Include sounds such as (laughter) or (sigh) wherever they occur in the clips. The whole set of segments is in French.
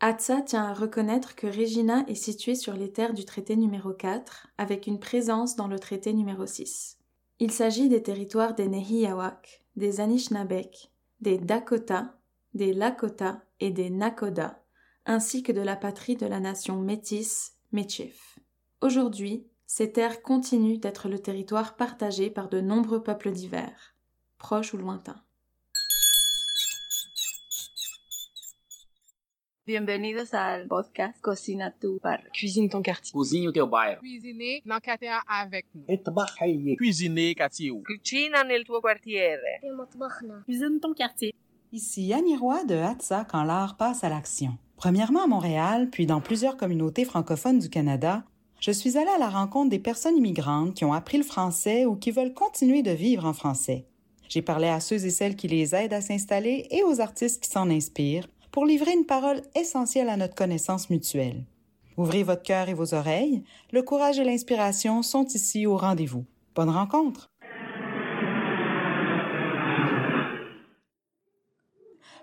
Hatsa tient à reconnaître que Regina est située sur les terres du traité numéro 4, avec une présence dans le traité numéro 6. Il s'agit des territoires des Nehiyawak, des Anishinabek, des Dakota, des Lakota et des Nakoda, ainsi que de la patrie de la nation métisse, Méchif. Aujourd'hui, ces terres continuent d'être le territoire partagé par de nombreux peuples divers, proches ou lointains. Bienvenidos ao podcast Cocina tu Bar. Cuisine ton quartier. Cozinha o teu. Cuisiner quartier avec nous. Trabalhar. Cuisiner quartier. Cucina nel tuo quartiere. Cuisine ton quartier. Ici Annie Roy de Hatsa quand l'art passe à l'action. Premièrement à Montréal, puis dans plusieurs communautés francophones du Canada, je suis allée à la rencontre des personnes immigrantes qui ont appris le français ou qui veulent continuer de vivre en français. J'ai parlé à ceux et celles qui les aident à s'installer et aux artistes qui s'en inspirent pour livrer une parole essentielle à notre connaissance mutuelle. Ouvrez votre cœur et vos oreilles, le courage et l'inspiration sont ici au rendez-vous. Bonne rencontre!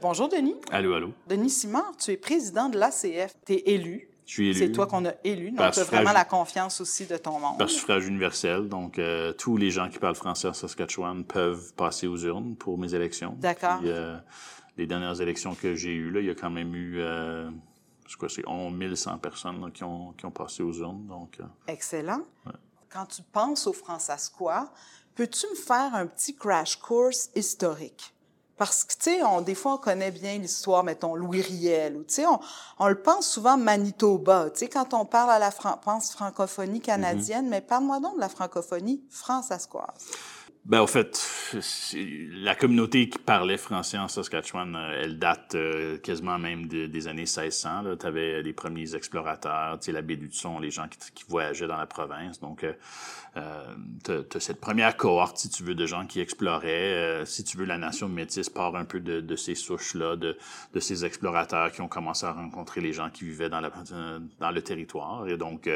Bonjour Denis. Allô, allô. Denis Simard, tu es président de l'ACF. Tu es élu. Je suis élu. C'est toi qu'on a élu. Donc, tu as vraiment la confiance aussi de ton monde. Par suffrage universel. Donc, euh, tous les gens qui parlent français en Saskatchewan peuvent passer aux urnes pour mes élections. D'accord. Euh, les dernières élections que j'ai eues, là, il y a quand même eu, euh, c'est quoi, c'est 11 100 personnes là, qui, ont, qui ont passé aux urnes. Donc, euh, Excellent. Quand tu penses au Françaiscois, peux-tu me faire un petit crash course historique? Parce que, tu sais, des fois, on connaît bien l'histoire, mettons, Louis Riel, ou, tu sais, on, on le pense souvent Manitoba, tu sais, quand on parle à la fran- pense francophonie canadienne, mais parle-moi donc de la francophonie françaiscoise. Ben, au fait, la communauté qui parlait français en Saskatchewan, euh, elle date euh, quasiment même de- des années 1600. Tu avais les premiers explorateurs, tu sais, la baie du Son, les gens qui, qui voyageaient dans la province. Donc, euh, euh, tu as, cette première cohorte, si tu veux, de gens qui exploraient. Euh, si tu veux, la nation métisse part un peu de, de ces souches-là, de, de ces explorateurs qui ont commencé à rencontrer les gens qui vivaient dans, la, dans le territoire. Et donc,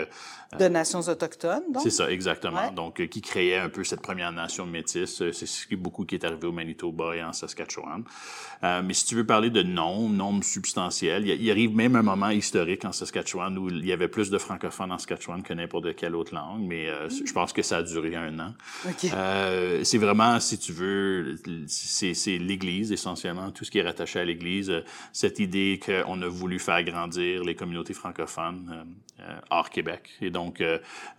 De nations autochtones, donc? c'est ça, exactement. Ouais. Donc, qui créait un peu cette première nation métisse. Euh, C'est ce qui beaucoup qui est arrivé au Manitoba et en Saskatchewan. Euh, mais si tu veux parler de nombres, nombres substantiels, il, arrive même un moment historique en Saskatchewan où il y avait plus de francophones en Saskatchewan que n'importe quelle autre langue, mais euh, je pense que ça a duré un an. Euh, c'est vraiment, si tu veux, c'est l'Église essentiellement, tout ce qui est rattaché à l'Église, cette idée qu'on a voulu faire grandir les communautés francophones hors Québec. Et donc, il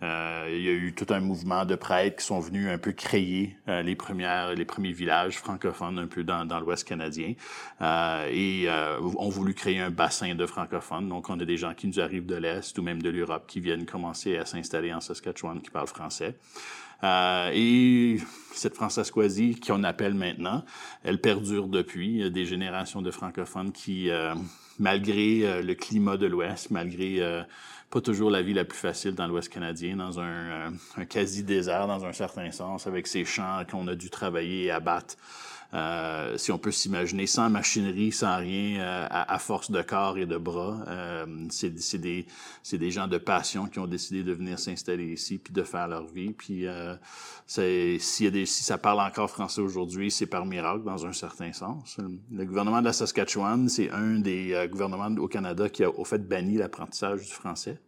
y a eu tout un mouvement de prêtres qui sont venus un peu créer euh, les premières, les premiers villages francophones un peu dans, dans l'Ouest canadien, euh, et euh, ont voulu créer un bassin de francophones. Donc, on a des gens qui nous arrivent de l'Est ou même de l'Europe qui viennent commencer à s'installer en Saskatchewan, qui parlent français. Euh, et cette Françaiscoisie qu'on appelle maintenant, elle perdure depuis. Des générations de francophones qui, euh, malgré euh, le climat de l'Ouest, malgré euh, pas toujours la vie la plus facile dans l'Ouest canadien, dans un, euh, un quasi-désert dans un certain sens, avec ces champs qu'on a dû travailler et abattre. Euh, si on peut s'imaginer, sans machinerie, sans rien, euh, à, force de corps et de bras, euh, c'est des, des gens de passion qui ont décidé de venir s'installer ici puis de faire leur vie. Puis euh, y a des, si ça parle encore français aujourd'hui, c'est par miracle dans un certain sens. Le gouvernement de la Saskatchewan, c'est un des euh, gouvernements au Canada qui a au fait banni l'apprentissage du français.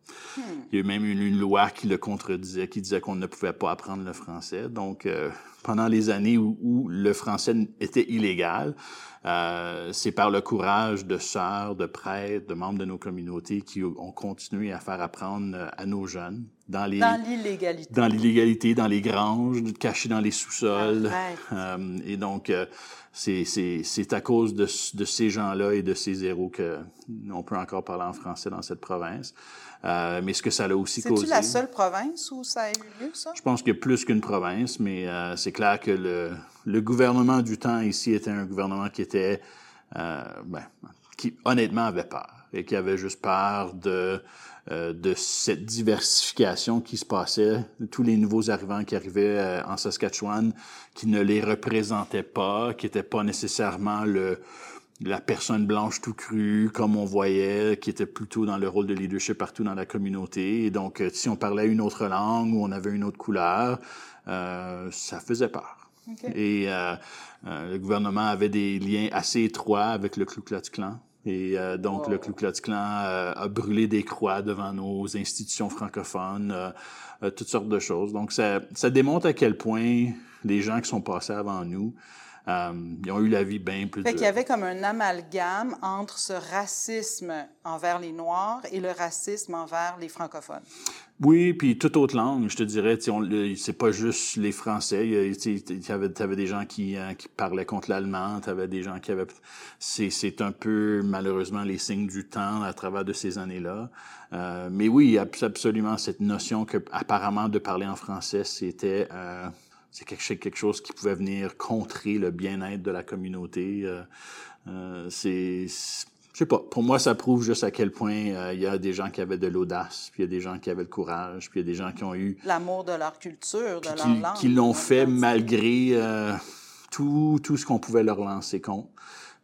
Il y a même une, une loi qui le contredisait, qui disait qu'on ne pouvait pas apprendre le français. Donc, euh, pendant les années où, où le français était illégal, euh, c'est par le courage de sœurs, de prêtres, de membres de nos communautés qui ont continué à faire apprendre euh, à nos jeunes dans les Dans l'illégalité. dans l'illégalité, dans les granges, cachés dans les sous-sols. (laughs) Euh, et donc, euh, c'est c'est- c'est à cause de, de ces gens-là et de ces héros que on peut encore parler en français dans cette province. Euh, mais ce que ça a aussi causé... C'est-tu la seule province où ça a eu lieu, ça? Je pense qu'il y a plus qu'une province, mais c'est clair que le, le gouvernement du temps ici était un gouvernement qui était, ben, qui honnêtement avait peur et qui avait juste peur de euh, de cette diversification qui se passait, tous les nouveaux arrivants qui arrivaient euh, en Saskatchewan, qui ne les représentaient pas, qui n'étaient pas nécessairement le la personne blanche tout crue, comme on voyait, qui était plutôt dans le rôle de leadership partout dans la communauté. Et donc, euh, si on parlait une autre langue ou on avait une autre couleur, euh, ça faisait peur. Et euh, euh, le gouvernement avait des liens assez étroits avec le Ku Klux Klan. Et euh, donc, le Wow. Ku Klux Klan euh, a brûlé des croix devant nos institutions francophones, euh, euh, toutes sortes de choses. Donc, ça, ça démontre à quel point les gens qui sont passés avant nous, euh, ils ont eu la vie bien plus Fait dure. qu'il y avait comme un amalgame entre ce racisme envers les Noirs et le racisme envers les francophones. Oui, puis toute autre langue, je te dirais, c'est pas juste les Français. Il tu avais, t'avais des gens qui, euh, qui parlaient contre l'allemand, tu avais des gens qui avaient... C'est, un peu, malheureusement, les signes du temps à travers de ces années-là. Euh, mais oui, il absolument cette notion que, apparemment, de parler en français, c'était... euh, c'est quelque, chose- qui pouvait venir contrer le bien-être de la communauté. Euh, euh, c'est... Je sais pas. Pour moi, ça prouve juste à quel point euh, il y a des gens qui avaient de l'audace, puis il y a des gens qui avaient le courage, puis il y a des gens qui ont eu L'amour de leur culture, de leur qui, langue. qui l'ont fait malgré euh, tout, tout ce qu'on pouvait leur lancer contre,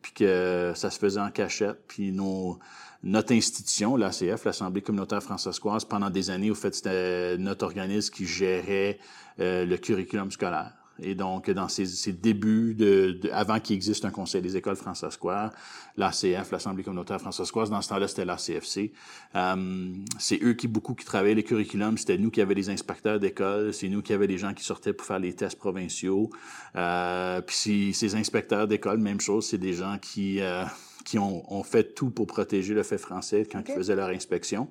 puis que ça se faisait en cachette, puis nos, notre institution, l'ACF, l'Assemblée communautaire françaiscoise, pendant des années, au fait, c'était notre organisme qui gérait euh, le curriculum scolaire. Et donc, dans ces, débuts, de, de- avant qu'il existe un conseil des écoles françaiscoises, l'ACF, l'Assemblée communautaire françaiscoise, dans ce temps-là, c'était l'ACFC. Euh, c'est eux qui, beaucoup, qui travaillaient les curriculums. C'était nous qui avions les inspecteurs d'école. C'est nous qui avions des gens qui sortaient pour faire les tests provinciaux. Euh, puis ces inspecteurs d'école, même chose, c'est des gens qui... euh, qui ont, ont fait tout pour protéger le fait français quand ils faisaient leur inspection,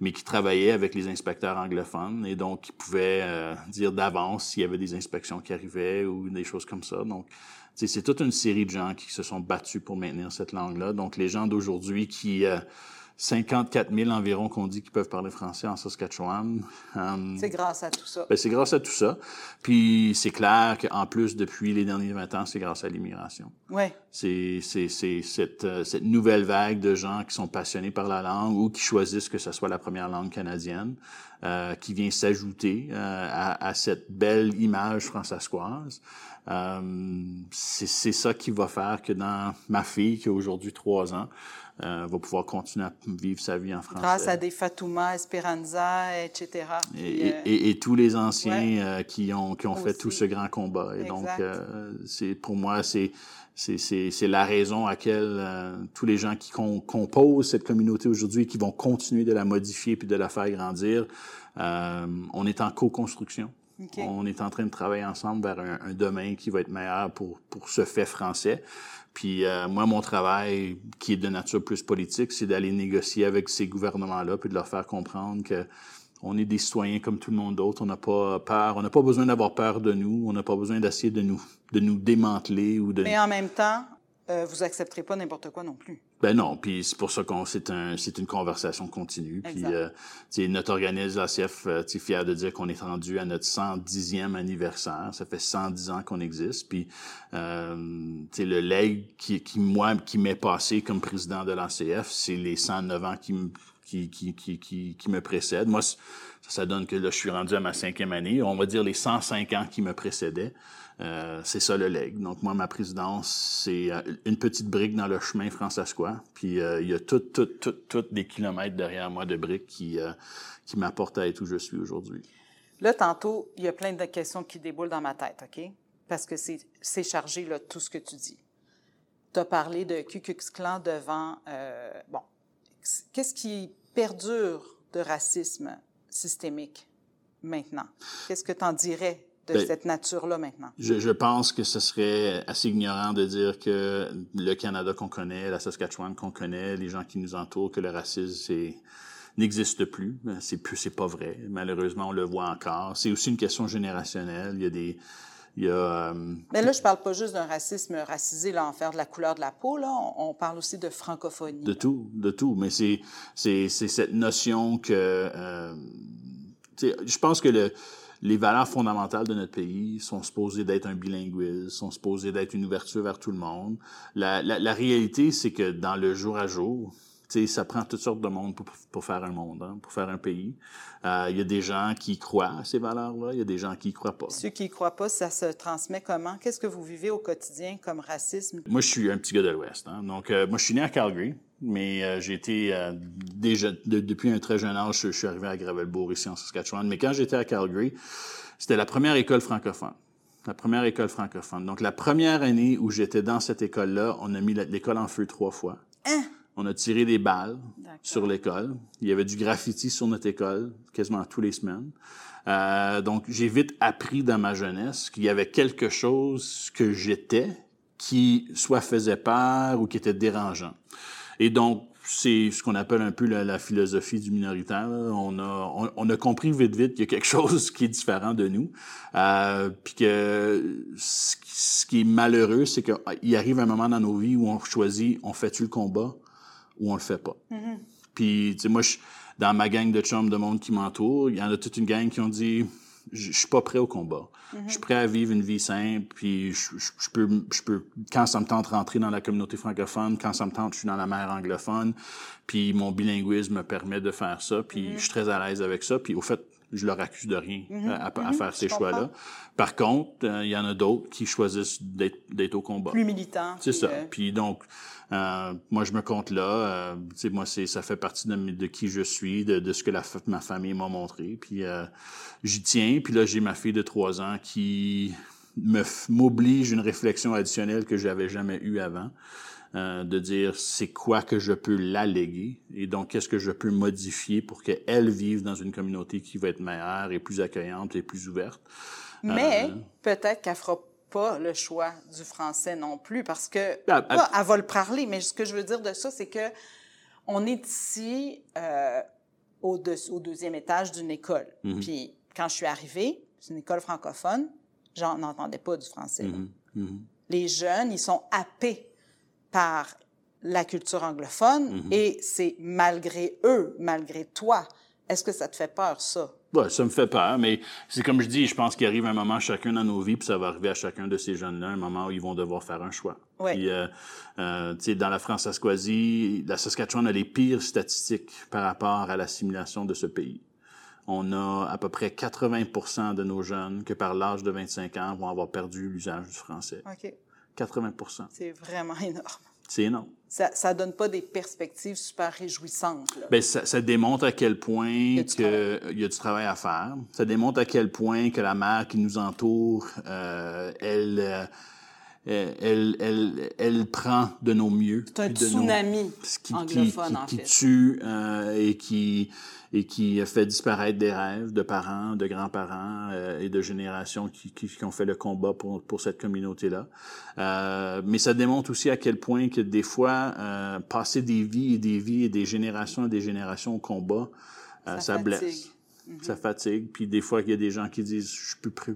mais qui travaillaient avec les inspecteurs anglophones et donc qui pouvaient euh, dire d'avance s'il y avait des inspections qui arrivaient ou des choses comme ça. Donc, c'est toute une série de gens qui se sont battus pour maintenir cette langue-là. Donc, les gens d'aujourd'hui qui... euh, 54 000 environ qu'on dit qu'ils peuvent parler français en Saskatchewan. Euh, C'est grâce à tout ça. ben, c'est grâce à tout ça. Puis c'est clair qu'en plus, depuis les derniers 20 ans, c'est grâce à l'immigration. Oui. C'est, cette, euh, cette nouvelle vague de gens qui sont passionnés par la langue ou qui choisissent que ce soit la première langue canadienne, euh, qui vient s'ajouter euh, à, à cette belle image françaiscoise. Euh, c'est, c'est ça qui va faire que dans ma fille, qui a aujourd'hui trois ans, euh, va pouvoir continuer à vivre sa vie en français. Grâce à des Fatouma, Esperanza, etc. Et, Puis, et- euh, et- et tous les anciens ouais. euh, qui ont, qui ont fait tout ce grand combat. Et donc, Exact. c'est pour moi, c'est c'est la raison à laquelle euh, tous les gens qui com- composent cette communauté aujourd'hui, qui vont continuer de la modifier puis de la faire grandir, euh, on est en co-construction. On est en train de travailler ensemble vers un, un domaine qui va être meilleur pour, pour ce fait français. Puis euh, moi, mon travail, qui est de nature plus politique, c'est d'aller négocier avec ces gouvernements-là, puis de leur faire comprendre que on est des citoyens comme tout le monde d'autre. On n'a pas peur. On n'a pas besoin d'avoir peur de nous. On n'a pas besoin d'essayer de nous de nous démanteler ou de. Mais en même temps, euh, vous accepterez pas n'importe quoi non plus. Ben non, puis c'est pour ça qu'on c'est un c'est une conversation continue. Puis euh, tu sais, notre organisme l'ACF, euh, tu fier de dire qu'on est rendu à notre 110e anniversaire. Ça fait 110 ans qu'on existe. Puis euh, tu sais, le leg qui qui moi qui m'est passé comme président de l'ACF, c'est les 109 ans qui me qui, qui, qui, qui, qui me précèdent. Moi, ça, ça donne que là, je suis rendu à ma cinquième année. On va dire les 105 ans qui me précédaient. Euh, c'est ça le leg. Donc moi, ma présidence, c'est euh, une petite brique dans le chemin francescois. Puis euh, il y a tout, tout, tout, tout des kilomètres derrière moi de briques qui, qui m'apportent à être où je suis aujourd'hui. Là, tantôt, il y a plein de questions qui déboulent dans ma tête, OK? Parce que c'est chargé, là, tout ce que tu dis. Tu as parlé de Klux Klan devant... bon, qu'est-ce qui perdure de racisme systémique maintenant? Qu'est-ce que tu en dirais de Ben, cette nature-là maintenant? Je, je pense que ce serait assez ignorant de dire que le Canada qu'on connaît, la Saskatchewan qu'on connaît, les gens qui nous entourent, que le racisme n'existe plus. C'est plus, c'est pas vrai. Malheureusement, on le voit encore. C'est aussi une question générationnelle. Il y a des, il y a, euh, Mais là, je parle pas juste d'un racisme racisé, là, en faire de la couleur de la peau, là. On, on parle aussi de francophonie. De là. tout, de tout. Mais c'est cette notion que euh, je pense que le les valeurs fondamentales de notre pays sont supposées d'être un bilinguisme, sont supposées d'être une ouverture vers tout le monde. La, la, la réalité, c'est que dans le jour à jour, tu sais, ça prend toutes sortes de monde pour, pour faire un monde, hein, pour faire un pays. Euh, Il y a des gens qui croient à ces valeurs-là, il y a des gens qui y croient pas. Ceux qui y croient pas, ça se transmet comment? Qu'est-ce que vous vivez au quotidien comme racisme? Moi, je suis un petit gars de l'Ouest. Hein? Donc, euh, moi, je suis né à Calgary, mais euh, j'ai été euh, déjà de- depuis un très jeune âge, je, je suis arrivé à Gravelbourg ici en Saskatchewan. Mais quand j'étais à Calgary, c'était la première école francophone. La première école francophone. Donc, la première année où j'étais dans cette école-là, on a mis l'école en feu trois fois. Hein? On a tiré des balles sur l'école. Il y avait du graffiti sur notre école quasiment tous les semaines. Euh, donc, j'ai vite appris dans ma jeunesse qu'il y avait quelque chose que j'étais qui soit faisait peur ou qui était dérangeant. Et donc, c'est ce qu'on appelle un peu la, la philosophie du minoritaire. là. On a, on, on a compris vite, vite qu'il y a quelque (laughs) chose qui est différent de nous. Euh, puis que ce, qui- ce qui est malheureux, c'est qu'il arrive un moment dans nos vies où on choisit, on fait-tu le combat ou on le fait pas. Puis, tu sais, moi, je, dans ma gang de chums de monde qui m'entoure, il y en a toute une gang qui ont dit je suis pas prêt au combat. Je suis prêt à vivre une vie simple, puis je, je- je peux, je peux, quand ça me tente rentrer dans la communauté francophone, quand ça me tente, je suis dans la mer anglophone, puis mon bilinguisme me permet de faire ça, puis je suis très à l'aise avec ça, puis au fait, je leur accuse de rien euh, à, à faire ces choix-là. Par contre, euh, il y en a d'autres qui choisissent d'être au combat. Plus militant. C'est ça. euh, Puis donc, euh, moi, je me compte là. Euh, tu sais, moi, c'est, ça fait partie de, de qui je suis, de, de ce que la, ma famille m'a montré. Puis euh, j'y tiens. Puis là, j'ai ma fille de trois ans qui m'oblige une réflexion additionnelle que j'avais jamais eue avant. Euh, de dire c'est quoi que je peux l'alléguer et donc qu'est-ce que je peux modifier pour qu'elle vive dans une communauté qui va être meilleure et plus accueillante et plus ouverte. Mais Euh, peut-être qu'elle fera pas le choix du français non plus parce que Ah, pas, elle va le parler. Mais ce que je veux dire de ça, c'est que on est ici euh, au, deux- au deuxième étage d'une école. Mhm. Puis quand je suis arrivée, c'est une école francophone, j'en entendais pas du français. mhm, mhm. Les jeunes, ils sont happés par la culture anglophone Mhm. et c'est malgré eux, malgré toi. Est-ce que ça te fait peur, ça? Ouais, ça me fait peur, mais c'est comme je dis, je pense qu'il arrive un moment chacun dans nos vies, puis ça va arriver à chacun de ces jeunes-là, un moment où ils vont devoir faire un choix. Ouais. Puis, euh, euh, tu sais, dans la France-Asquazie, la Saskatchewan a les pires statistiques par rapport à l'assimilation de ce pays. On a à peu près 80 de nos jeunes que par l'âge de 25 ans vont avoir perdu l'usage du français. OK. 80 C'est vraiment énorme. C'est énorme. Ça, ça donne pas des perspectives super réjouissantes. Là. Ben, ça, ça démontre à quel point y a que il y a du travail à faire. Ça démontre à quel point que la mer qui nous entoure, euh, elle, euh, elle, elle, elle prend de nos mieux. c'est un nos- tsunami qui, qui, anglophone, qui- en qui fait. tue euh, et qui et qui fait disparaître des rêves de parents, de grands-parents euh, et de générations qui, qui, qui ont fait le combat pour, pour cette communauté-là. Euh, mais ça démontre aussi à quel point que des fois, euh, passer des vies et des vies et des générations et des générations au combat, euh, Ça ça, Ça fatigue. Puis des fois, il y a des gens qui disent, je suis plus prêt.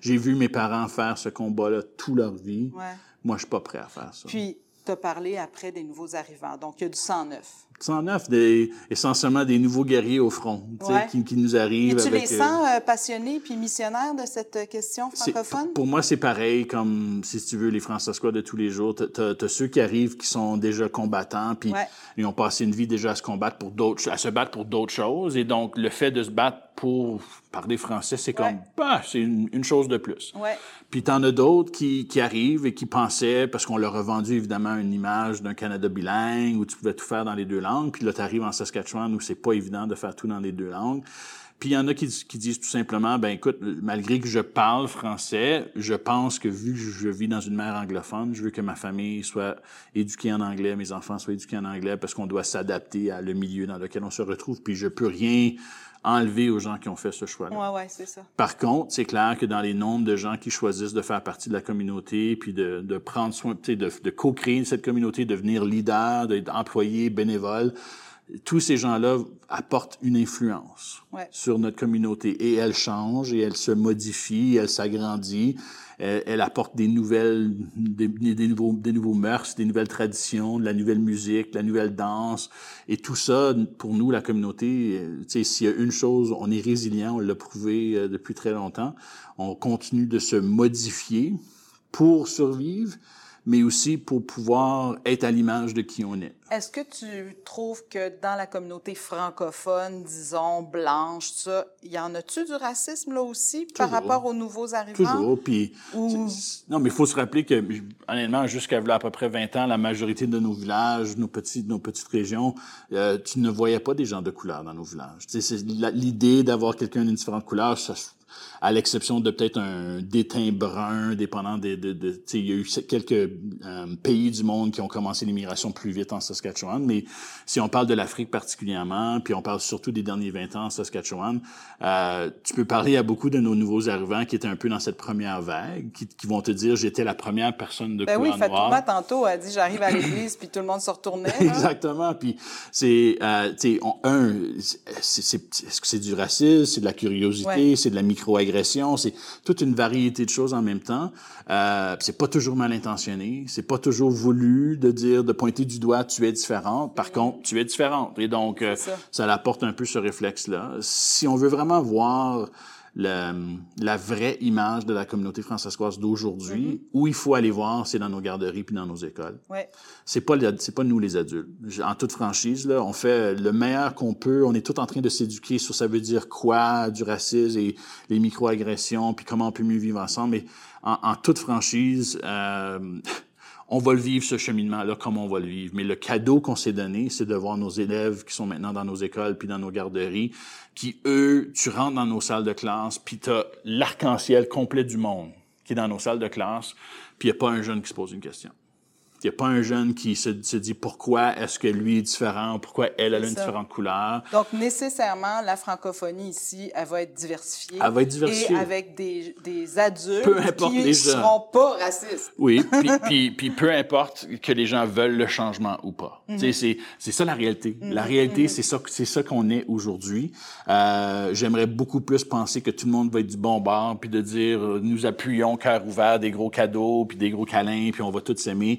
J'ai vu mes parents faire ce combat-là toute leur vie. Ouais. Moi, je suis pas prêt à faire ça. Puis, tu as parlé après des nouveaux arrivants. Donc, il y a du sang neuf. 109, des, essentiellement des nouveaux guerriers au front, tu Ouais. qui, qui nous Et arrivent tu avec... les sens euh, passionnés puis missionnaires de cette euh, question francophone? Pour moi, c'est pareil comme, si tu veux, les François de tous les jours. T'as as, ceux qui arrivent qui sont déjà combattants, puis Ouais. ils ont passé une vie déjà à se combattre pour d'autres, à se battre pour d'autres choses. Et donc, le fait de se battre pour parler français, c'est comme, bah, c'est une, une chose de plus. Puis t'en as d'autres qui, qui arrivent et qui pensaient, parce qu'on leur a vendu évidemment une image d'un Canada bilingue où tu pouvais tout faire dans les deux langues. Puis là, tu en Saskatchewan où c'est pas évident de faire tout dans les deux langues. Puis il y en a qui, qui disent tout simplement, ben écoute, malgré que je parle français, je pense que vu que je vis dans une mer anglophone, je veux que ma famille soit éduquée en anglais, mes enfants soient éduqués en anglais, parce qu'on doit s'adapter à le milieu dans lequel on se retrouve. Puis je peux rien enlever aux gens qui ont fait ce choix-là. Ouais, ouais, c'est ça. Par contre, c'est clair que dans les nombres de gens qui choisissent de faire partie de la communauté, puis de, de prendre soin, de, de co-créer cette communauté, devenir leader, d'être employé, bénévole, tous ces gens-là apportent une influence Ouais. sur notre communauté et elle change et elle se modifie, elle s'agrandit, elle, elle apporte des nouvelles, des, des nouveaux, des nouveaux mœurs, des nouvelles traditions, de la nouvelle musique, de la nouvelle danse et tout ça pour nous la communauté. euh, Tu sais, s'il y a une chose, on est résilient, on l'a prouvé euh, depuis très longtemps. On continue de se modifier pour survivre, mais aussi pour pouvoir être à l'image de qui on est. Est-ce que tu trouves que dans la communauté francophone, disons, blanche, ça, il y en a-tu du racisme là aussi par rapport aux nouveaux arrivants? Toujours. Puis, Ou- non, mais il faut se rappeler que, honnêtement, jusqu'à à peu près 20 ans, la majorité de nos villages, nos petites, nos petites régions, euh, tu ne voyais pas des gens de couleur dans nos villages. L'idée d'avoir quelqu'un d'une différente couleur, ça, à l'exception de peut-être un déteint brun, dépendant des... De, de, il y a eu quelques euh, pays du monde qui ont commencé l'immigration plus vite en Saskatchewan, mais si on parle de l'Afrique particulièrement, puis on parle surtout des derniers 20 ans en Saskatchewan, euh, tu peux parler à beaucoup de nos nouveaux arrivants qui étaient un peu dans cette première vague, qui, qui vont te dire, j'étais la première personne de ben couleur oui, noire. Fatouma, tantôt, a dit, j'arrive à l'église, puis tout le monde se retournait. (laughs) Exactement. Puis c'est, euh, tu sais, un, c'est, c'est, est-ce que c'est du racisme, c'est de la curiosité, Ouais. c'est de la microagression, c'est toute une variété de choses en même temps. Euh, c'est pas toujours mal intentionné, c'est pas toujours voulu de dire, de pointer du doigt, tu es différente. Par contre, tu es différente. Et donc, euh, ça. ça apporte un peu ce réflexe-là. Si on veut vraiment voir la, la vraie image de la communauté françaiscoise d'aujourd'hui, où il faut aller voir, c'est dans nos garderies puis dans nos écoles Ouais. c'est pas c'est pas nous les adultes. En toute franchise là, on fait le meilleur qu'on peut. On est tout en train de s'éduquer sur ça veut dire quoi du racisme et les microagressions puis comment on peut mieux vivre ensemble. Mais en, en toute franchise, euh, (laughs) on va le vivre ce cheminement là comme on va le vivre. Mais le cadeau qu'on s'est donné, c'est de voir nos élèves qui sont maintenant dans nos écoles puis dans nos garderies, qui eux, tu rentres dans nos salles de classe puis t'as l'arc-en-ciel complet du monde qui est dans nos salles de classe, puis il a pas un jeune qui se pose une question. Il n'y a pas un jeune qui se, se dit pourquoi est-ce que lui est différent, pourquoi elle, elle a une ça. différente couleur. Donc, nécessairement, la francophonie ici, elle va être diversifiée. Elle va être diversifiée. Et avec des, des adultes Peu importe qui ne seront pas racistes. Oui, (laughs) puis, puis, puis peu importe que les gens veulent le changement ou pas. Tu sais, c'est, c'est ça la réalité. La réalité, c'est ça, c'est ça qu'on est aujourd'hui. Euh, j'aimerais beaucoup plus penser que tout le monde va être du bon bord, puis de dire euh, nous appuyons cœur ouvert, des gros cadeaux, puis des gros câlins, puis on va tous s'aimer.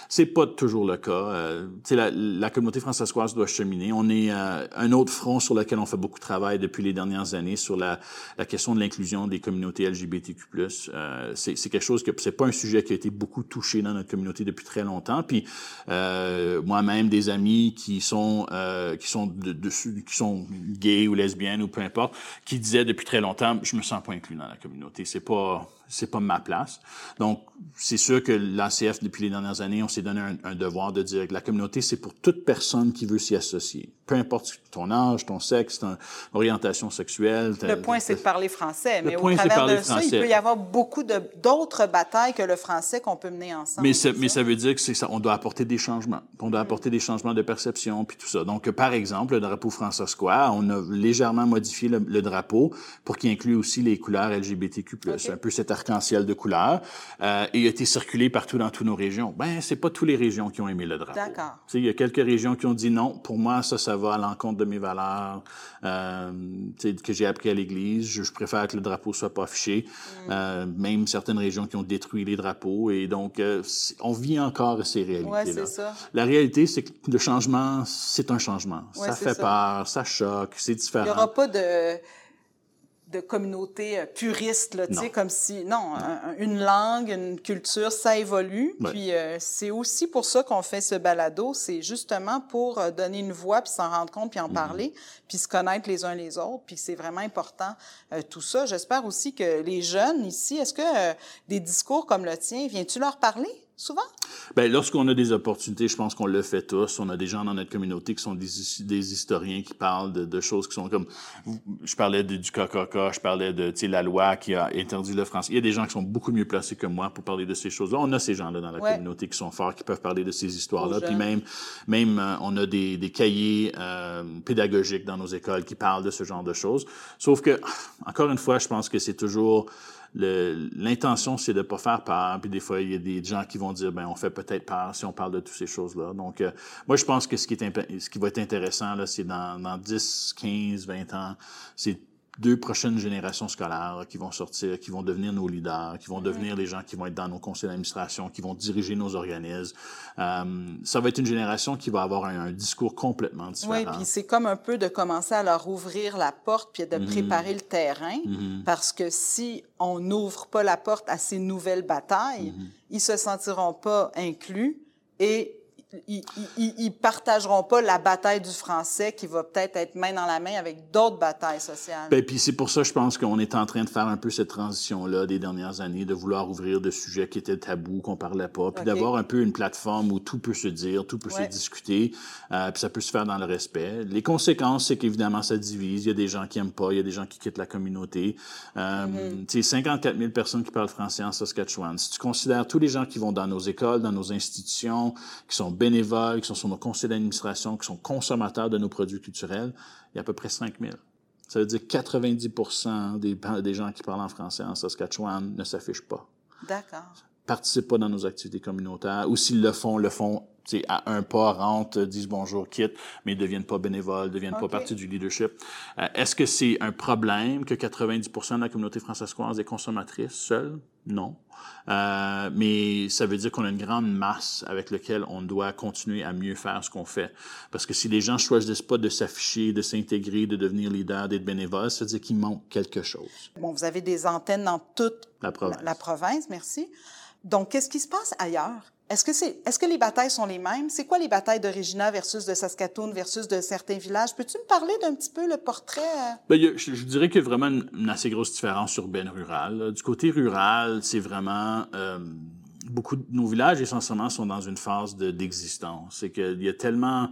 C'est pas toujours le cas. Euh, la, la communauté françaiscoise doit cheminer. On est euh, un autre front sur lequel on fait beaucoup de travail depuis les dernières années sur la, la question de l'inclusion des communautés LGBTQ+. Euh, c'est, c'est quelque chose que c'est pas un sujet qui a été beaucoup touché dans notre communauté depuis très longtemps. Puis euh, moi-même des amis qui sont euh, qui sont de, de- qui sont gays ou lesbiennes ou peu importe, qui disaient depuis très longtemps, je me sens pas inclus dans la communauté. C'est pas c'est pas ma place. Donc, c'est sûr que l'ACF, depuis les dernières années, on s'est donné un, un devoir de dire que la communauté, c'est pour toute personne qui veut s'y associer. Peu importe ton âge, ton sexe, ton orientation sexuelle. ta- Le point, c'est de parler français. Mais point, au de travers de ça, il peut y avoir beaucoup d'autres batailles que le français qu'on peut mener ensemble. Mais, ça, mais ça? veut dire que c'est ça, on doit apporter des changements. On doit apporter des changements de perception puis tout ça. Donc, par exemple, le drapeau François on a légèrement modifié le, le drapeau pour qu'il inclue aussi les couleurs LGBTQ+. Un peu cet arc-en-ciel de couleurs. Euh, et il a été circulé partout dans toutes nos régions. Ben, c'est pas toutes les régions qui ont aimé le drapeau. D'accord. Tu sais, il y a quelques régions qui ont dit non. Pour moi, ça, ça va à l'encontre de mes valeurs euh, que j'ai appris à l'Église. Je, je préfère que le drapeau soit pas affiché. Mm. Euh, même certaines régions qui ont détruit les drapeaux. Et donc, euh, on vit encore ces réalités-là. Ouais, c'est ça. La réalité, c'est que le changement, c'est un changement. Ouais, ça fait ça. peur, ça choque, c'est Il différent. n'y aura pas de, de communauté euh, puriste, là, tu Non. sais, comme si... Non, un- une langue, une culture, ça évolue. Ouais. Puis euh, c'est aussi pour ça qu'on fait ce balado. C'est justement pour euh, donner une voix, puis s'en rendre compte, puis en parler, puis se connaître les uns les autres. Puis c'est vraiment important, euh, tout ça. J'espère aussi que les jeunes ici, est-ce que euh, des discours comme le tien, viens-tu leur parler? Souvent? Ben, lorsqu'on a des opportunités, je pense qu'on le fait tous. On a des gens dans notre communauté qui sont des, des historiens qui parlent de, de choses qui sont comme, je parlais de, du KKK, je parlais de, la loi qui a interdit le français. Il y a des gens qui sont beaucoup mieux placés que moi pour parler de ces choses-là. On a ces gens-là dans la Ouais. communauté qui sont forts, qui peuvent parler de ces histoires-là. Puis même, même, euh, on a des, des cahiers euh, pédagogiques dans nos écoles qui parlent de ce genre de choses. Sauf que, encore une fois, je pense que c'est toujours l'intention, c'est de pas faire peur. Puis des fois, il y a des gens qui vont dire, ben, on fait peut-être peur si on parle de toutes ces choses-là. Donc, euh, moi, je pense que ce qui, est ce qui va être intéressant, là, c'est dans, dans 10, 15, 20 ans, c'est deux prochaines générations scolaires là, qui vont sortir, qui vont devenir nos leaders, qui vont devenir les gens qui vont être dans nos conseils d'administration, qui vont diriger nos organismes. Euh, ça va être une génération qui va avoir un, un discours complètement différent. Oui, puis c'est comme un peu de commencer à leur ouvrir la porte puis de préparer le terrain. Parce que si on n'ouvre pas la porte à ces nouvelles batailles, ils se sentiront pas inclus et ils, ils, ils partageront pas la bataille du français qui va peut-être être main dans la main avec d'autres batailles sociales. Ben, puis c'est pour ça, je pense qu'on est en train de faire un peu cette transition-là des dernières années, de vouloir ouvrir de sujets qui étaient tabous, qu'on parlait pas, puis d'avoir un peu une plateforme où tout peut se dire, tout peut Ouais. se discuter, euh, puis ça peut se faire dans le respect. Les conséquences, c'est qu'évidemment, ça divise. Il y a des gens qui aiment pas, il y a des gens qui quittent la communauté. Euh, Mm-hmm. Tu sais, 54 000 personnes qui parlent français en Saskatchewan. Si tu considères tous les gens qui vont dans nos écoles, dans nos institutions, qui sont bénévoles, qui sont sur nos conseils d'administration, qui sont consommateurs de nos produits culturels, il y a à peu près 5 000. Ça veut dire que 90 des, des gens qui parlent en français en Saskatchewan ne s'affichent pas, D'accord. participent pas dans nos activités communautaires, ou s'ils le font, le font à un pas, rentrent, disent bonjour, quittent, mais ils deviennent pas bénévoles, deviennent pas partie du leadership. Euh, Est-ce que c'est un problème que 90 de la communauté françaiscoise est consommatrice seule? Non. Euh, mais ça veut dire qu'on a une grande masse avec laquelle on doit continuer à mieux faire ce qu'on fait. Parce que si les gens choisissent pas de s'afficher, de s'intégrer, de devenir leader, d'être bénévole, ça veut dire qu'il manque quelque chose. Bon, vous avez des antennes dans toute La province. la, la province, merci. Donc, qu'est-ce qui se passe ailleurs? Est-ce que, les batailles sont les mêmes? C'est quoi les batailles de Regina versus de Saskatoon versus de certains villages? Peux-tu me parler d'un petit peu le portrait? euh? A- je, dirais qu'il y a vraiment une, assez grosse différence urbaine-rurale. là. Du côté rural, c'est vraiment... euh, beaucoup de nos villages, essentiellement, sont dans une phase de- d'existence. C'est qu'il y a tellement...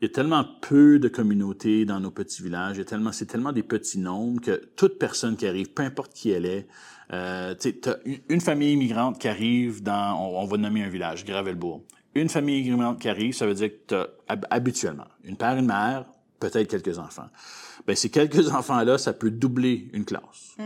Il y a tellement peu de communautés dans nos petits villages, il y a tellement, c'est tellement des petits nombres que toute personne qui arrive, peu importe qui elle est, euh, tu t'as une, famille immigrante qui arrive dans, on, va nommer un village, Gravelbourg. Une famille immigrante qui arrive, ça veut dire que t'as hab- habituellement une père, une mère, peut-être quelques enfants. Ben, ces quelques (laughs) enfants-là, ça peut doubler une classe.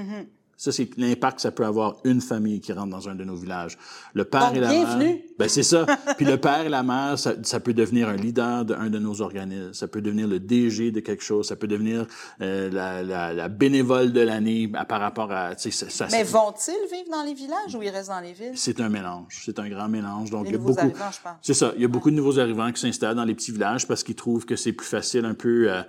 Ça, c'est l'impact que ça peut avoir une famille qui rentre dans un de nos villages. Le père et la bienvenue. mère. Ben, c'est ça. (laughs) Puis le père et la mère, ça, ça peut devenir un leader d'un de nos organismes. Ça peut devenir le DG de quelque chose. Ça peut devenir euh, la, la, la bénévole de l'année par rapport à... Ça, ça, Mais vont-ils vivre dans les villages ou ils restent dans les villes? c'est un mélange. C'est un grand mélange. Donc, Les il y a nouveaux beaucoup. arrivants, je parle. C'est ça. Il y a beaucoup de nouveaux arrivants qui s'installent dans les petits villages parce qu'ils trouvent que c'est plus facile, un peu. euh,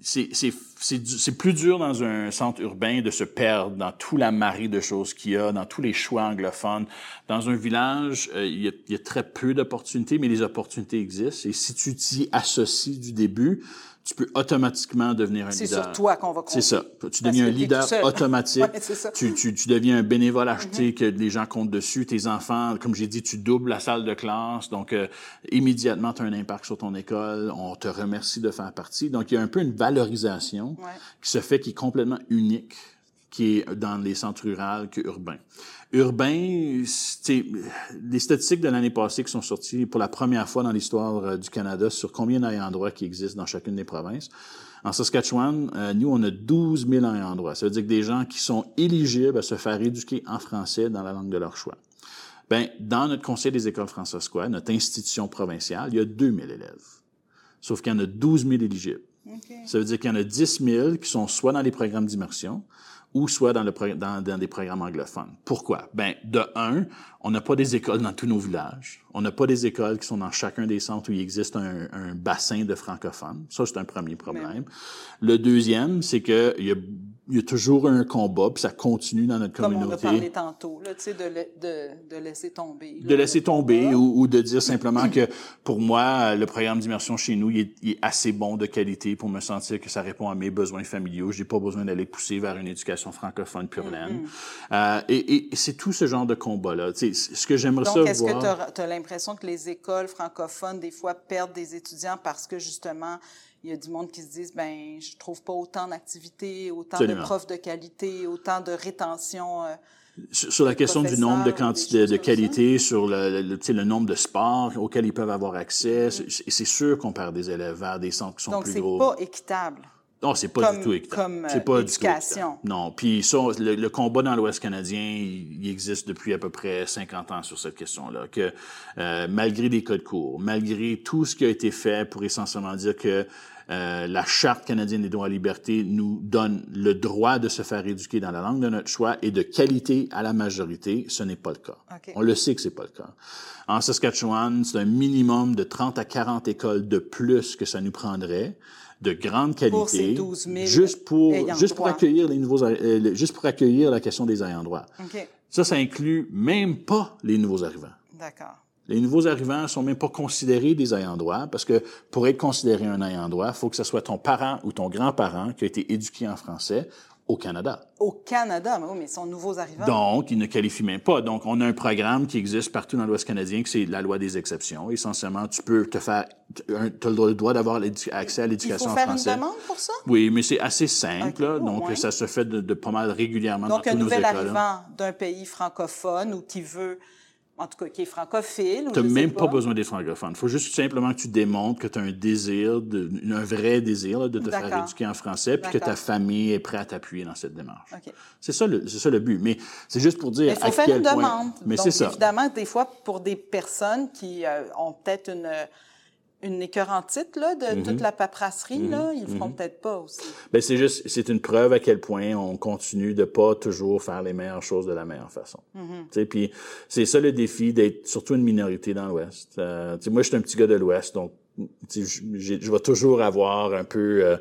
c'est plus dur dans un centre urbain de se perdre dans tout la marée de choses qu'il y a, dans tous les choix anglophones. Dans un village, euh, il, y a, il y a très peu d'opportunités, mais les opportunités existent. Et si tu t'y associes du début, tu peux automatiquement devenir un C'est leader. sur toi qu'on va compter. C'est ça. Tu deviens un leader (laughs) automatique. Ouais, c'est ça. Tu, tu, tu deviens un bénévole acheté que les gens comptent dessus. Tes enfants, comme j'ai dit, tu doubles la salle de classe. Donc, euh, immédiatement, tu as un impact sur ton école. On te remercie de faire partie. Donc, il y a un peu une valorisation Ouais. qui se fait qui est complètement unique qui est dans les centres ruraux que urbains. Urbain, les statistiques de l'année passée qui sont sorties pour la première fois dans l'histoire euh, du Canada sur combien d'ayants droit qui existent dans chacune des provinces. En Saskatchewan, euh, nous, on a 12 000 ayants droit. Ça veut dire que des gens qui sont éligibles à se faire éduquer en français dans la langue de leur choix. Ben, dans notre Conseil des écoles francescois, notre institution provinciale, il y a 2 000 élèves. Sauf qu'il y en a 12 000 éligibles. Ça veut dire qu'il y en a 10 000 qui sont soit dans les programmes d'immersion ou soit dans, le dans, dans des programmes anglophones. Pourquoi? Ben, de un, on n'a pas des écoles dans tous nos villages. On n'a pas des écoles qui sont dans chacun des centres où il existe un, un bassin de francophones. Ça, c'est un premier problème. Le deuxième, c'est que il y a, il y a toujours un combat, puis ça continue dans notre Comme on a communauté parlé tantôt, là, tu sais, de, de, de laisser tomber. là, de laisser tomber combat. ou, ou de dire simplement que pour moi, le programme d'immersion chez nous, il est, il est assez bon de qualité pour me sentir que ça répond à mes besoins familiaux. J'ai pas besoin d'aller pousser vers une éducation francophone pure laine. Euh, et et c'est tout ce genre de combat-là. Tu sais, ce que j'aimerais ça Donc, est-ce voir... que tu as, l'impression que les écoles francophones, des fois, perdent des étudiants parce que, justement, il y a du monde qui se disent, ben, je trouve pas autant d'activités, autant Absolument. de profs de qualité, autant de rétention. euh, sur la question du nombre de ou des quantité choses de qualité, sur le, le, le nombre de sports auxquels ils peuvent avoir Mm-hmm. accès, c'est c'est sûr qu'on perd des élèves vers des centres qui sont Donc, plus c'est gros. pas équitable. Non, c'est pas Comme- du tout équitable. euh, c'est pas du tout. Non, puis ça, le, le combat dans l'Ouest canadien, il, il existe depuis à peu près 50 ans sur cette question-là. Que euh, malgré les codes courts, malgré tout ce qui a été fait pour essentiellement dire que euh, la Charte canadienne des droits et libertés nous donne le droit de se faire éduquer dans la langue de notre choix et de qualité à la majorité, ce n'est pas le cas. On le sait que c'est pas le cas. En Saskatchewan, c'est un minimum de 30 à 40 écoles de plus que ça nous prendrait de grande qualité, Pour ces 12 000 juste pour juste pour accueillir les nouveaux euh, juste pour accueillir la question des ayants droit. OK. Ça, ça inclut même pas les nouveaux arrivants. D'accord. Les nouveaux arrivants ne sont même pas considérés des ayants droit parce que pour être considéré un ayant droit, faut que ce soit ton parent ou ton grand-parent qui a été éduqué en français au Canada. Au Canada, mais oui, mais ils sont nouveaux arrivants. Donc, ils ne qualifient même pas. Donc, on a un programme qui existe partout dans l'Ouest canadien, que c'est la loi des exceptions. Essentiellement, tu peux te faire, tu as le droit d'avoir accès à l'éducation en français. Il faut faire une demande pour ça? Oui, mais c'est assez simple. Donc, ça se fait de, de pas mal régulièrement Donc, dans un tous nos nouvel arrivant d'un pays francophone ou qui veut, en tout cas, qui est francophile. Tu n'as même pas besoin d'être francophone. Il faut juste simplement que tu démontres que tu as un désir, de, un vrai désir là, de te faire éduquer en français, puis que ta famille est prête à t'appuyer dans cette démarche. OK. C'est ça, le- ça le but. Mais c'est juste pour dire Il faut à faire quel une point- demande. Mais c'est ça. Évidemment, des fois, pour des personnes qui euh, ont peut-être une, une écœurantite là, de Mm-hmm. toute la paperasserie, là, ils le feront peut-être pas aussi. Ben, c'est juste, c'est une preuve à quel point on continue de pas toujours faire les meilleures choses de la meilleure façon. Puis c'est ça le défi d'être surtout une minorité dans l'Ouest. Euh, moi, je suis un petit gars de l'Ouest, donc je vais toujours avoir un peu euh,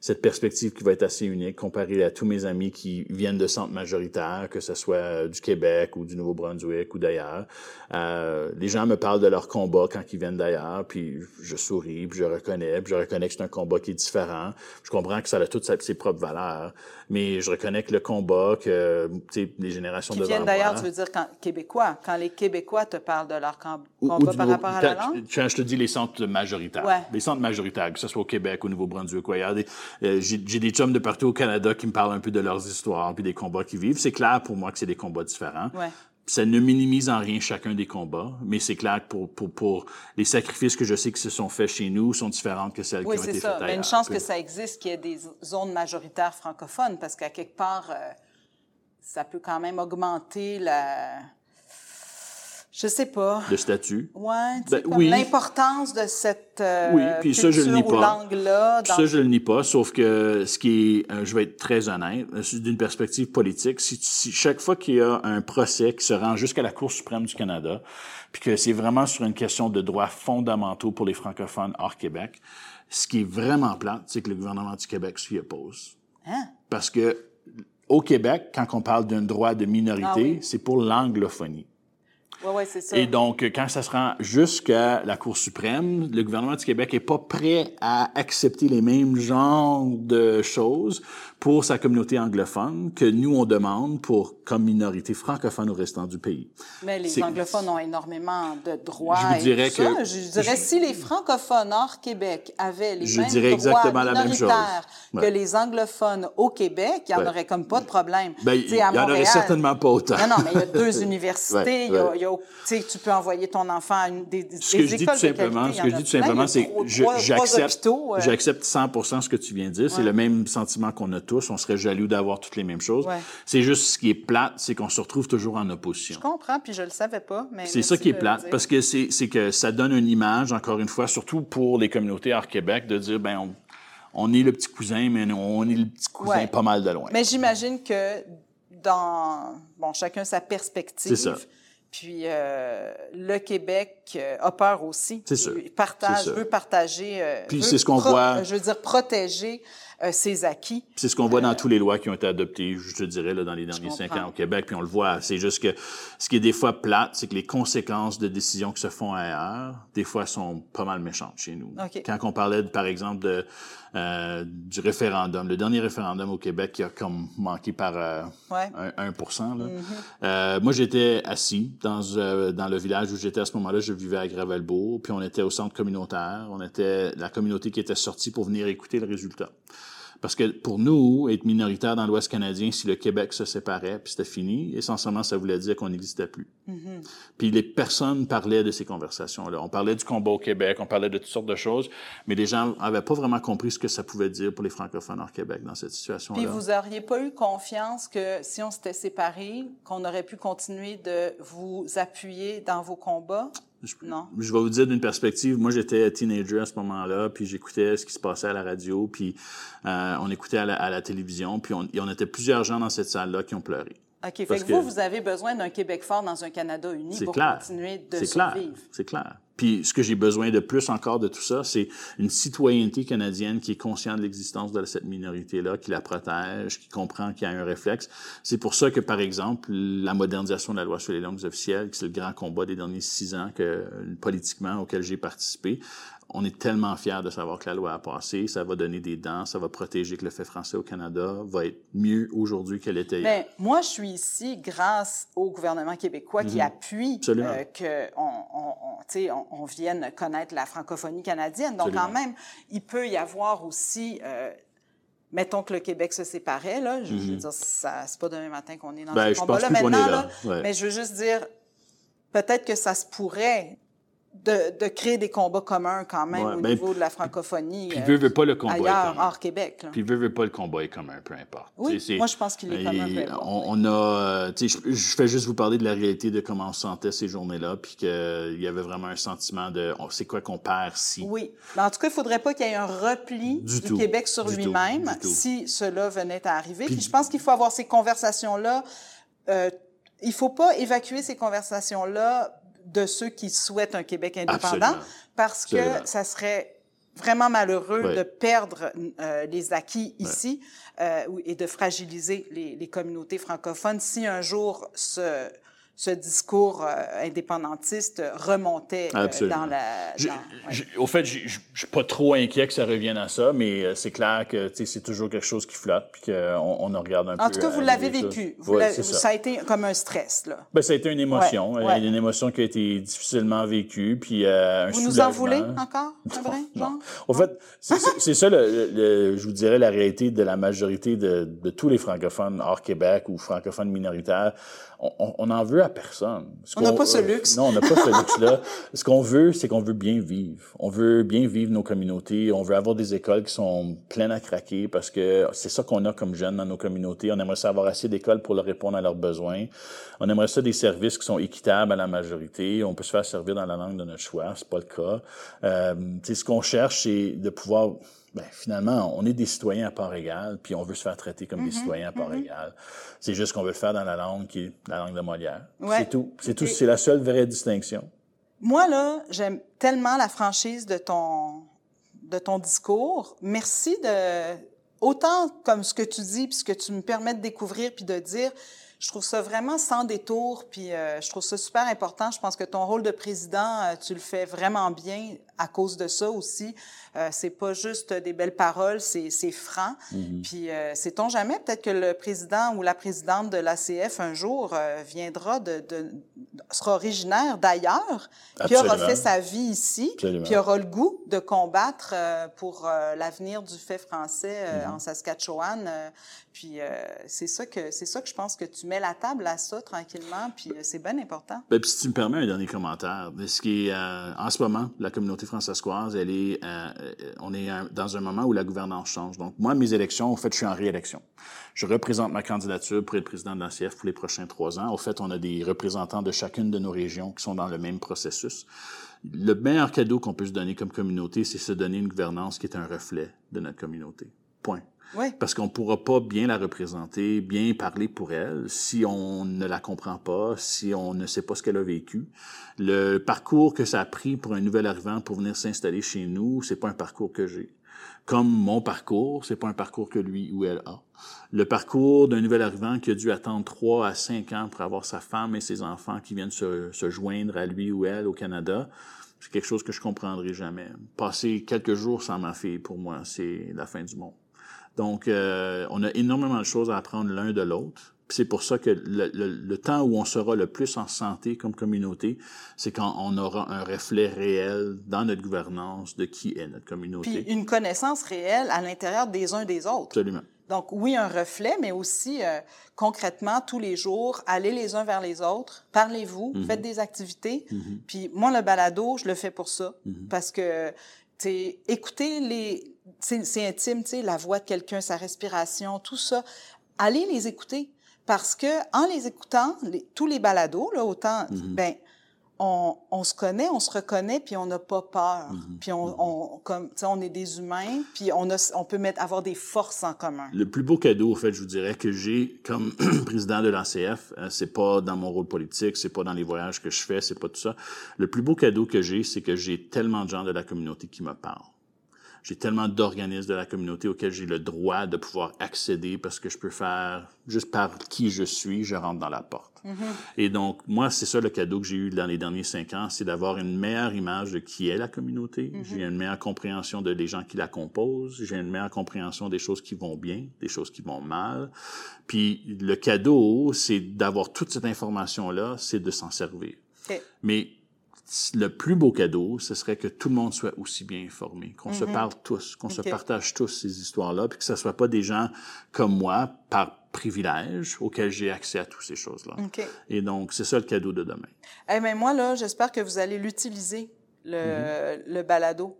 cette perspective qui va être assez unique comparée à tous mes amis qui viennent de centres majoritaires, que ce soit du Québec ou du Nouveau-Brunswick ou d'ailleurs. Euh, les gens me parlent de leur combat quand ils viennent d'ailleurs, puis je souris, puis je reconnais, puis je reconnais que c'est un combat qui est différent. Je comprends que ça a toutes ses propres valeurs, mais je reconnais que le combat que les générations devant viennent d'ailleurs, tu veux dire quand, québécois, quand les Québécois te parlent de leur ou- combat ou par rapport à la langue? Quand je te dis les centres majoritaires, Ouais. les centres majoritaires, que ce soit au Québec, au Nouveau-Brunswick des- euh, j'ai j'ai des chums de partout au Canada qui me parlent un peu de leurs histoires puis des combats qu'ils vivent. C'est clair pour moi que c'est des combats différents. Ouais. Ça ne minimise en rien chacun des combats, mais c'est clair que pour, pour, pour les sacrifices que je sais qui se sont faits chez nous sont différentes que celles Oui, qui ont c'est été ça. faites Mais ailleurs. une chance que ça existe, qu'il y ait des zones majoritaires francophones, parce qu'à quelque part, euh, ça peut quand même augmenter la. Je sais pas. Le statut. Ouais, Ben, comme oui. l'importance de cette euh, Oui, puis ça, je le culture nie ou pas. langue-là. dans- Ça, je le nie pas, sauf que ce qui est, euh, je vais être très honnête, euh, d'une perspective politique, si, si chaque fois qu'il y a un procès qui se rend jusqu'à la Cour suprême du Canada, puis que c'est vraiment sur une question de droits fondamentaux pour les francophones hors Québec, ce qui est vraiment plate, c'est que le gouvernement du Québec s'y oppose. Hein? Parce que au Québec, quand on parle d'un droit de minorité, Ah oui. c'est pour l'anglophonie. Oui, oui, c'est ça. Et donc, quand ça se rend jusqu'à la Cour suprême, le gouvernement du Québec est pas prêt à accepter les mêmes genres de choses pour sa communauté anglophone que nous, on demande pour comme minorité francophone au restant du pays. Mais les anglophones ont énormément de droits. Je vous et dirais ça. que- Je dirais, si les francophones hors Québec avaient les Je mêmes dirais droits exactement la même chose. Ouais. que les anglophones au Québec, il n'y en Ouais. aurait comme pas de problème. Ben, il sais, y à en aurait certainement pas autant. Non, non, mais il y a deux (laughs) universités. Ouais, il y a- ouais. y a- sais, tu peux envoyer ton enfant à une, des, des Ce que je dis tout de simplement, qualité, ce que je dis tout plein. simplement, c'est j'accepte, euh, j'accepte 100% ce que tu viens de dire. C'est le même sentiment qu'on a tous. On serait jaloux d'avoir toutes les mêmes choses. Ouais. C'est juste ce qui est plate, c'est qu'on se retrouve toujours en opposition. Je comprends, puis je le savais pas. mais C'est ça qui est plate, parce que c'est c'est que ça donne une image, encore une fois, surtout pour les communautés hors Québec, de dire, ben, on, on est le petit cousin, mais on est le petit cousin Ouais. pas mal de loin. Mais j'imagine que dans bon chacun sa perspective. Puis euh, le Québec euh, a peur aussi. C'est sûr. Il partage, sûr. veut partager. euh, Puis c'est ce qu'on voit- Je veux dire protéger euh, ses acquis. C'est ce qu'on voit dans toutes les lois qui ont été adoptées, je te dirais, là, dans les derniers cinq ans au Québec, puis on le voit. C'est juste que ce qui est des fois plate, c'est que les conséquences de décisions qui se font ailleurs, des fois, sont pas mal méchantes chez nous. OK. Quand on parlait, par exemple, de, euh, du référendum, le dernier référendum au Québec qui a comme manqué par euh, Ouais. un 1 là. Mm-hmm. Euh, moi, j'étais assis dans, euh, dans le village où j'étais à ce moment-là. Je vivais à Gravelbourg, puis on était au centre communautaire. On était la communauté qui était sortie pour venir écouter le résultat. Parce que pour nous, être minoritaire dans l'Ouest canadien, si le Québec se séparait, puis c'était fini, essentiellement, ça voulait dire qu'on n'existait plus. Puis les personnes parlaient de ces conversations-là. On parlait du combat au Québec, on parlait de toutes sortes de choses, mais les gens n'avaient pas vraiment compris ce que ça pouvait dire pour les francophones hors Québec dans cette situation-là. Puis vous auriez pas eu confiance que si on s'était séparés, qu'on aurait pu continuer de vous appuyer dans vos combats? Je- Non. Je vais vous dire d'une perspective. Moi, j'étais teenager à ce moment-là, puis j'écoutais ce qui se passait à la radio, puis euh, on écoutait à la, à la télévision, puis on, et on était plusieurs gens dans cette salle-là qui ont pleuré. OK. Fait que, que- vous, vous avez besoin d'un Québec fort dans un Canada uni pour clair. continuer de C'est clair. survivre. C'est clair. Puis ce que j'ai besoin de plus encore de tout ça, c'est une citoyenneté canadienne qui est consciente de l'existence de cette minorité-là, qui la protège, qui comprend qu'il y a un réflexe. C'est pour ça que, par exemple, la modernisation de la loi sur les langues officielles, qui c'est le grand combat des derniers six ans que politiquement auquel j'ai participé, on est tellement fiers de savoir que la loi a passé, ça va donner des dents, ça va protéger que le fait français au Canada va être mieux aujourd'hui qu'elle était hier. Mais moi, je suis ici grâce au gouvernement québécois qui appuie Mhm. Absolument. euh, que on, on, vienne connaître la francophonie canadienne. Donc, quand même, il peut y avoir aussi... euh, Mettons que le Québec se séparait, là. Je, je veux dire, ça, c'est pas demain matin qu'on est dans Mhm. Ce pense combat-là qu'on maintenant, est là. là. Ouais. Mais je veux juste dire, peut-être que ça se pourrait de, de créer des combats communs quand même Ouais, au ben, niveau de la francophonie Puis euh, veut, veut pas le combat est ailleurs, commun. hors Québec. là. Puis veut, veut pas le combat est commun, peu importe. Oui, moi, je pense qu'il est commun, on, on a, euh, tu sais, je, je fais juste vous parler de la réalité de comment on se sentait ces journées-là, puis qu'il y avait vraiment un sentiment de, on- c'est quoi qu'on perd si? Oui. Mais en tout cas, il faudrait pas qu'il y ait un repli Du du, tout. Québec sur lui-même si cela venait à arriver. Puis, Puis- je pense qu'il faut avoir ces conversations-là. Euh, il faut pas évacuer ces conversations-là de ceux qui souhaitent un Québec indépendant Absolument. parce que Absolument. ça serait vraiment malheureux de perdre euh, les acquis ici euh, et de fragiliser les, les communautés francophones si un jour ce, ce discours euh, indépendantiste remontait euh, Absolument. dans la... Je- dans- ouais. je- au fait, je je suis pas trop inquiet que ça revienne à ça, mais euh, c'est clair que c'est toujours quelque chose qui flotte, puis qu'on on en regarde un peu. En tout cas, vous l'avez vécu. Vous Ouais, ça. ça. a été comme un stress, là. Ben, ça a été une émotion, Ouais, une émotion qui a été difficilement vécue, puis euh, un Vous nous en voulez encore, (laughs) vrai, Non. Jean? En fait, c'est ça- c'est ça, le, le- je vous dirais, la réalité de la majorité de, de tous les francophones hors Québec ou francophones minoritaires. On, on- on en veut à personne. Ce On n'a pas ce luxe. non, on n'a pas ce (laughs) luxe-là. Ce qu'on veut, c'est qu'on veut bien vivre. On veut bien vivre nos communautés. On veut avoir des écoles qui sont pleines à craquer parce que c'est ça qu'on a comme jeunes dans nos communautés. On aimerait ça avoir assez d'écoles pour leur répondre à leurs besoins. On aimerait ça des services qui sont équitables à la majorité. On peut se faire servir dans la langue de notre choix. C'est pas le cas. Euh, ce qu'on cherche, c'est de pouvoir ben, finalement, on est des citoyens à part égale, puis on veut se faire traiter comme Mm-hmm, des citoyens à part égale. C'est juste qu'on veut le faire dans la langue qui est la langue de Molière. Ouais. C'est tout. C'est tout. Et- C'est la seule vraie distinction. Moi, là, j'aime tellement la franchise de ton, de ton discours. Merci de, autant comme ce que tu dis, puis ce que tu me permets de découvrir, puis de dire, je trouve ça vraiment sans détour, puis euh, je trouve ça super important. Je pense que ton rôle de président, euh, tu le fais vraiment bien à cause de ça aussi. Euh, c'est pas juste des belles paroles, c'est c'est franc. Puis euh, sait-on jamais, peut-être que le président ou la présidente de l'ACF un jour euh, viendra de, de sera originaire d'ailleurs, puis aura fait sa vie ici, Absolument. puis aura le goût de combattre euh, pour euh, l'avenir du fait français Mm-hmm. en Saskatchewan. puis c'est ça que c'est ça que je pense que tu mets la table à ça tranquillement, puis c'est bien important. Ben, puis si tu me permets un dernier commentaire, ce qui est en ce moment, la communauté francescoise, elle est, euh, euh, on est dans un moment où la gouvernance change. Donc moi, mes élections, en fait, je suis en réélection. Je représente ma candidature pour être président de pour les prochains trois ans. Au fait, on a des représentants de chacune de nos régions qui sont dans le même processus. Le meilleur cadeau qu'on peut se donner comme communauté, c'est se donner une gouvernance qui est un reflet de notre communauté. Point. Parce qu'on ne pourra pas bien la représenter, bien parler pour elle, si on ne la comprend pas, si on ne sait pas ce qu'elle a vécu. Le parcours que ça a pris pour un nouvel arrivant pour venir s'installer chez nous, c'est pas un parcours que j'ai. Comme mon parcours, c'est pas un parcours que lui ou elle a. Le parcours d'un nouvel arrivant qui a dû attendre trois à cinq ans pour avoir sa femme et ses enfants qui viennent se, se joindre à lui ou elle au Canada, c'est quelque chose que je comprendrai jamais. Passer quelques jours sans ma fille, pour moi, c'est la fin du monde. Donc, euh, on a énormément de choses à apprendre l'un de l'autre. Puis C'est pour ça que le, le- le temps où on sera le plus en santé comme communauté, c'est quand on aura un reflet réel dans notre gouvernance de qui est notre Puis communauté. une connaissance réelle à l'intérieur des uns des autres. Absolument. Donc oui, un reflet, mais aussi euh, concrètement, tous les jours, allez les uns vers les autres, parlez-vous, Mhm. faites des activités. Puis moi, le balado, je le fais pour ça, Mhm. parce que, tu sais, écoutez les... C'est intime, tu sais, la voix de quelqu'un, sa respiration, tout ça. Allez les écouter, parce que en les écoutant, les- tous les balados, là, autant, Mhm. ben on, on, se connaît, on se reconnaît, puis on n'a pas peur. Mhm. Puis on, on comme, tu sais, on est des humains, puis on, a, on peut mettre, avoir des forces en commun. Le plus beau cadeau, en fait, je vous dirais que j'ai comme (clears throat) président de l'ACF, euh, c'est pas dans mon rôle politique, c'est pas dans les voyages que je fais, c'est pas tout ça. Le plus beau cadeau que j'ai, c'est que j'ai tellement de gens de la communauté qui me parlent. J'ai tellement d'organismes de la communauté auxquels j'ai le droit de pouvoir accéder parce que je peux faire, juste par qui je suis, je rentre dans la porte. Et donc, moi, c'est ça le cadeau que j'ai eu dans les derniers cinq ans, c'est d'avoir une meilleure image de qui est la communauté. J'ai une meilleure compréhension de les gens qui la composent. J'ai une meilleure compréhension des choses qui vont bien, des choses qui vont mal. Puis le cadeau, c'est d'avoir toute cette information-là, c'est de s'en servir. Mais le plus beau cadeau, ce serait que tout le monde soit aussi bien informé, qu'on se parle tous, qu'on se partage tous ces histoires-là, puis que ce soit pas des gens comme moi, par privilège, auxquels j'ai accès à toutes ces choses-là. Et donc, c'est ça le cadeau de demain. Eh ben moi, là, j'espère que vous allez l'utiliser, le, le balado.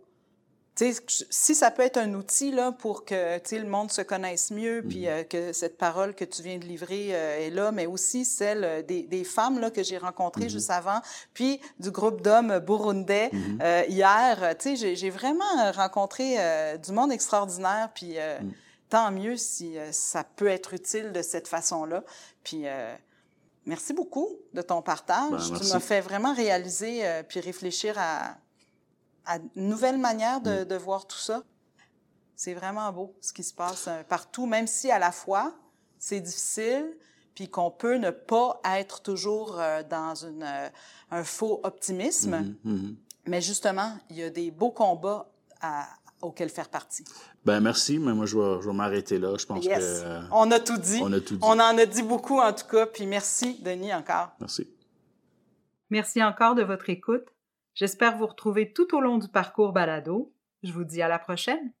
Si ça peut être un outil là, pour que le monde se connaisse mieux, puis euh, que cette parole que tu viens de livrer euh, est là, mais aussi celle euh, des, des femmes là, que j'ai rencontrées juste avant, puis du groupe d'hommes burundais euh, hier. euh, sais, j'ai- vraiment rencontré du monde extraordinaire, puis euh, tant mieux si ça peut être utile de cette façon-là. Puis merci beaucoup de ton partage. Ben, tu m'as fait vraiment réaliser puis réfléchir à, à une nouvelle manière de, de voir tout ça. C'est vraiment beau ce qui se passe euh, partout, même si à la fois c'est difficile, puis qu'on peut ne pas être toujours euh, dans une, euh, un faux optimisme. Mhm. Mais justement, il y a des beaux combats à- auxquels faire partie. Ben merci, mais moi je vais, je vais m'arrêter là. Je pense Yes. que euh, On a tout dit. on a tout dit. On en a dit beaucoup en tout cas. Puis merci, Denis, encore. merci. Merci encore de votre écoute. J'espère vous retrouver tout au long du parcours balado. Je vous dis à la prochaine.